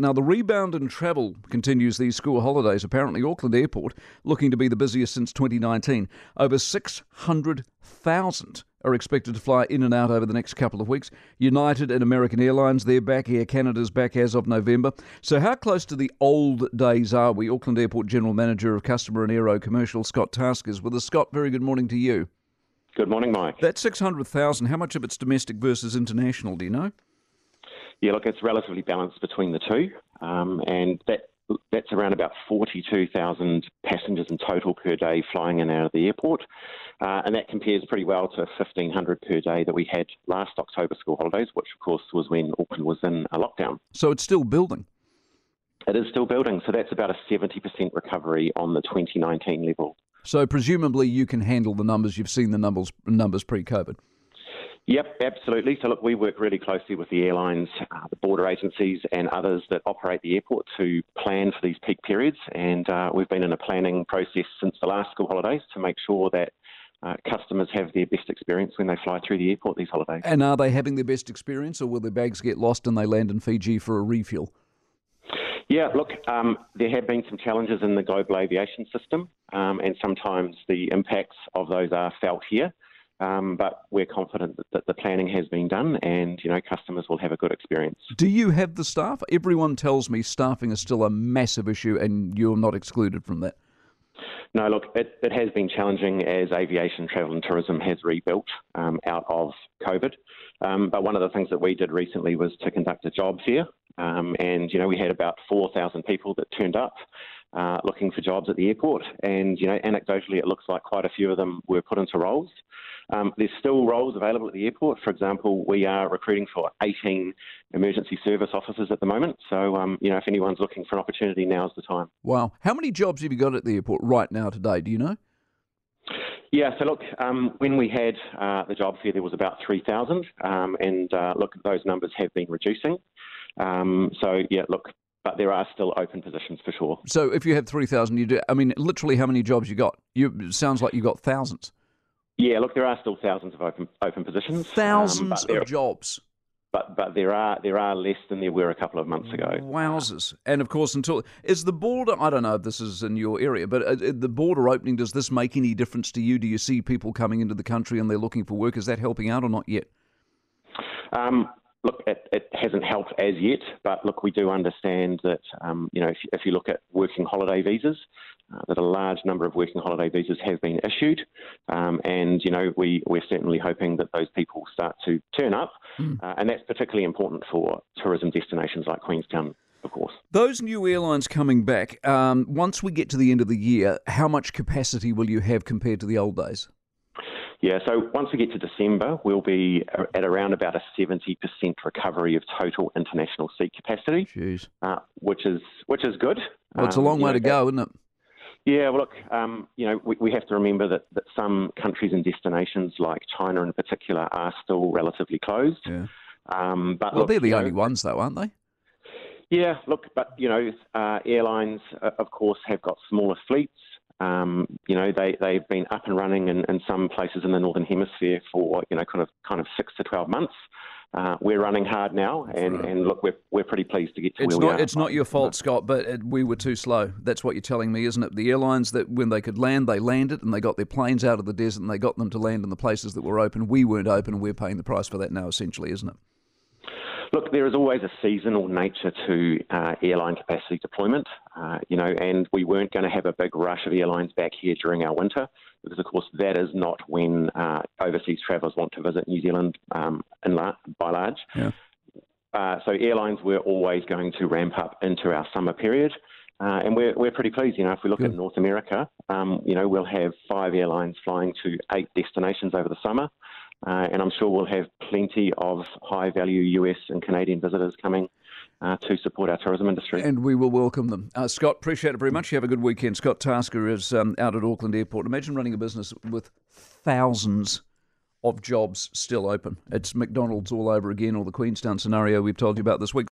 Now, the rebound in travel continues these school holidays. Apparently, Auckland Airport looking to be the busiest since 2019. Over 600,000 are expected to fly in and out over the next couple of weeks. United and American Airlines, they're back. Air Canada's back as of November. So, how close to the old days are we? Auckland Airport General Manager of Customer and Aero Commercial, Scott Tasker's, with us. Scott, very good morning to you. Good morning, Mike. That 600,000, how much of it's domestic versus international, do you know? Yeah, look, it's relatively balanced between the two, um, and that that's around about 42,000 passengers in total per day flying in and out of the airport, uh, and that compares pretty well to 1,500 per day that we had last October school holidays, which of course was when Auckland was in a lockdown. So it's still building. It is still building, so that's about a 70% recovery on the 2019 level. So presumably you can handle the numbers. You've seen the numbers numbers pre-COVID. Yep, absolutely. So, look, we work really closely with the airlines, uh, the border agencies, and others that operate the airport to plan for these peak periods. And uh, we've been in a planning process since the last school holidays to make sure that uh, customers have their best experience when they fly through the airport these holidays. And are they having their best experience, or will their bags get lost and they land in Fiji for a refuel? Yeah, look, um, there have been some challenges in the global aviation system, um, and sometimes the impacts of those are felt here. Um, but we're confident that, that, the planning has been done, and you know customers will have a good experience. Do you have the staff? Everyone tells me staffing is still a massive issue, and you're not excluded from that. No, look, it, it has been challenging as aviation, travel, and tourism has rebuilt um, out of COVID. Um, but one of the things that we did recently was to conduct a job fair, um, and you know we had about 4,000 people that turned up uh, looking for jobs at the airport, and you know anecdotally it looks like quite a few of them were put into roles. Um, there's still roles available at the airport. For example, we are recruiting for 18 emergency service officers at the moment. So, um, you know, if anyone's looking for an opportunity, now's the time. Wow. How many jobs have you got at the airport right now today? Do you know? Yeah, so look, um, when we had uh, the job fair, there was about 3,000, um, and uh, look, those numbers have been reducing. Um, so, yeah, look, but there are still open positions for sure. So, if you had 3,000, you do, I mean, literally how many jobs you got? You, it sounds like you got thousands. Yeah, look, there are still thousands of open open positions. Um, thousands um, of jobs. But but there are there are less than there were a couple of months ago. Wowzers! And of course, until is the border. I don't know if this is in your area, but uh, the border opening. Does this make any difference to you? Do you see people coming into the country and they're looking for work? Is that helping out or not yet? Um, look, it, it, hasn't helped as yet, but look, we do understand that um, you know if, if, you look at working holiday visas, uh, that a large number of working holiday visas have been issued, um, and you know we we're certainly hoping that those people start to turn up, mm. uh, and that's particularly important for tourism destinations like Queenstown. Of course. Those new airlines coming back, um, once we get to the end of the year, how much capacity will you have compared to the old days? Yeah, so once we get to December, we'll be at around about a 70% recovery of total international seat capacity, uh, which is which is good. Well, it's a long um, way know, to go, isn't it? Yeah, well, look, um, you know, we, we, have to remember that, that some countries and destinations, like China in particular, are still relatively closed. Yeah. Um, but well, look, they're the only know, ones, though, aren't they? Yeah, look, but you know, uh, airlines, uh, of course, have got smaller fleets. Um, you know, they they've been up and running in, in some places in the northern hemisphere for you know kind of kind of six to twelve months uh, we're running hard now, and, right. and look, we're, we're pretty pleased to get to it's where not, we are. It's not your fault, Scott, but it, we were too slow. That's what you're telling me, isn't it? The airlines that when they could land, they landed, and they got their planes out of the desert, and they got them to land in the places that were open. We weren't open, and we're paying the price for that now, essentially, isn't it? Look, there is always a seasonal nature to uh, airline capacity deployment, uh, you know, and we weren't going to have a big rush of airlines back here during our winter because, of course, that is not when uh, overseas travellers want to visit New Zealand um, la- by large. Yeah. Uh, so airlines were always going to ramp up into our summer period. Uh, and we're, we're pretty pleased. You know, if we look Good. at North America, um, you know, we'll have five airlines flying to eight destinations over the summer. Uh, and I'm sure we'll have plenty of high value US and Canadian visitors coming uh, to support our tourism industry. And we will welcome them. Uh, Scott, appreciate it very much. You have a good weekend. Scott Tasker is um, out at Auckland Airport. Imagine running a business with thousands of jobs still open. It's McDonald's all over again, or the Queenstown scenario we've told you about this week.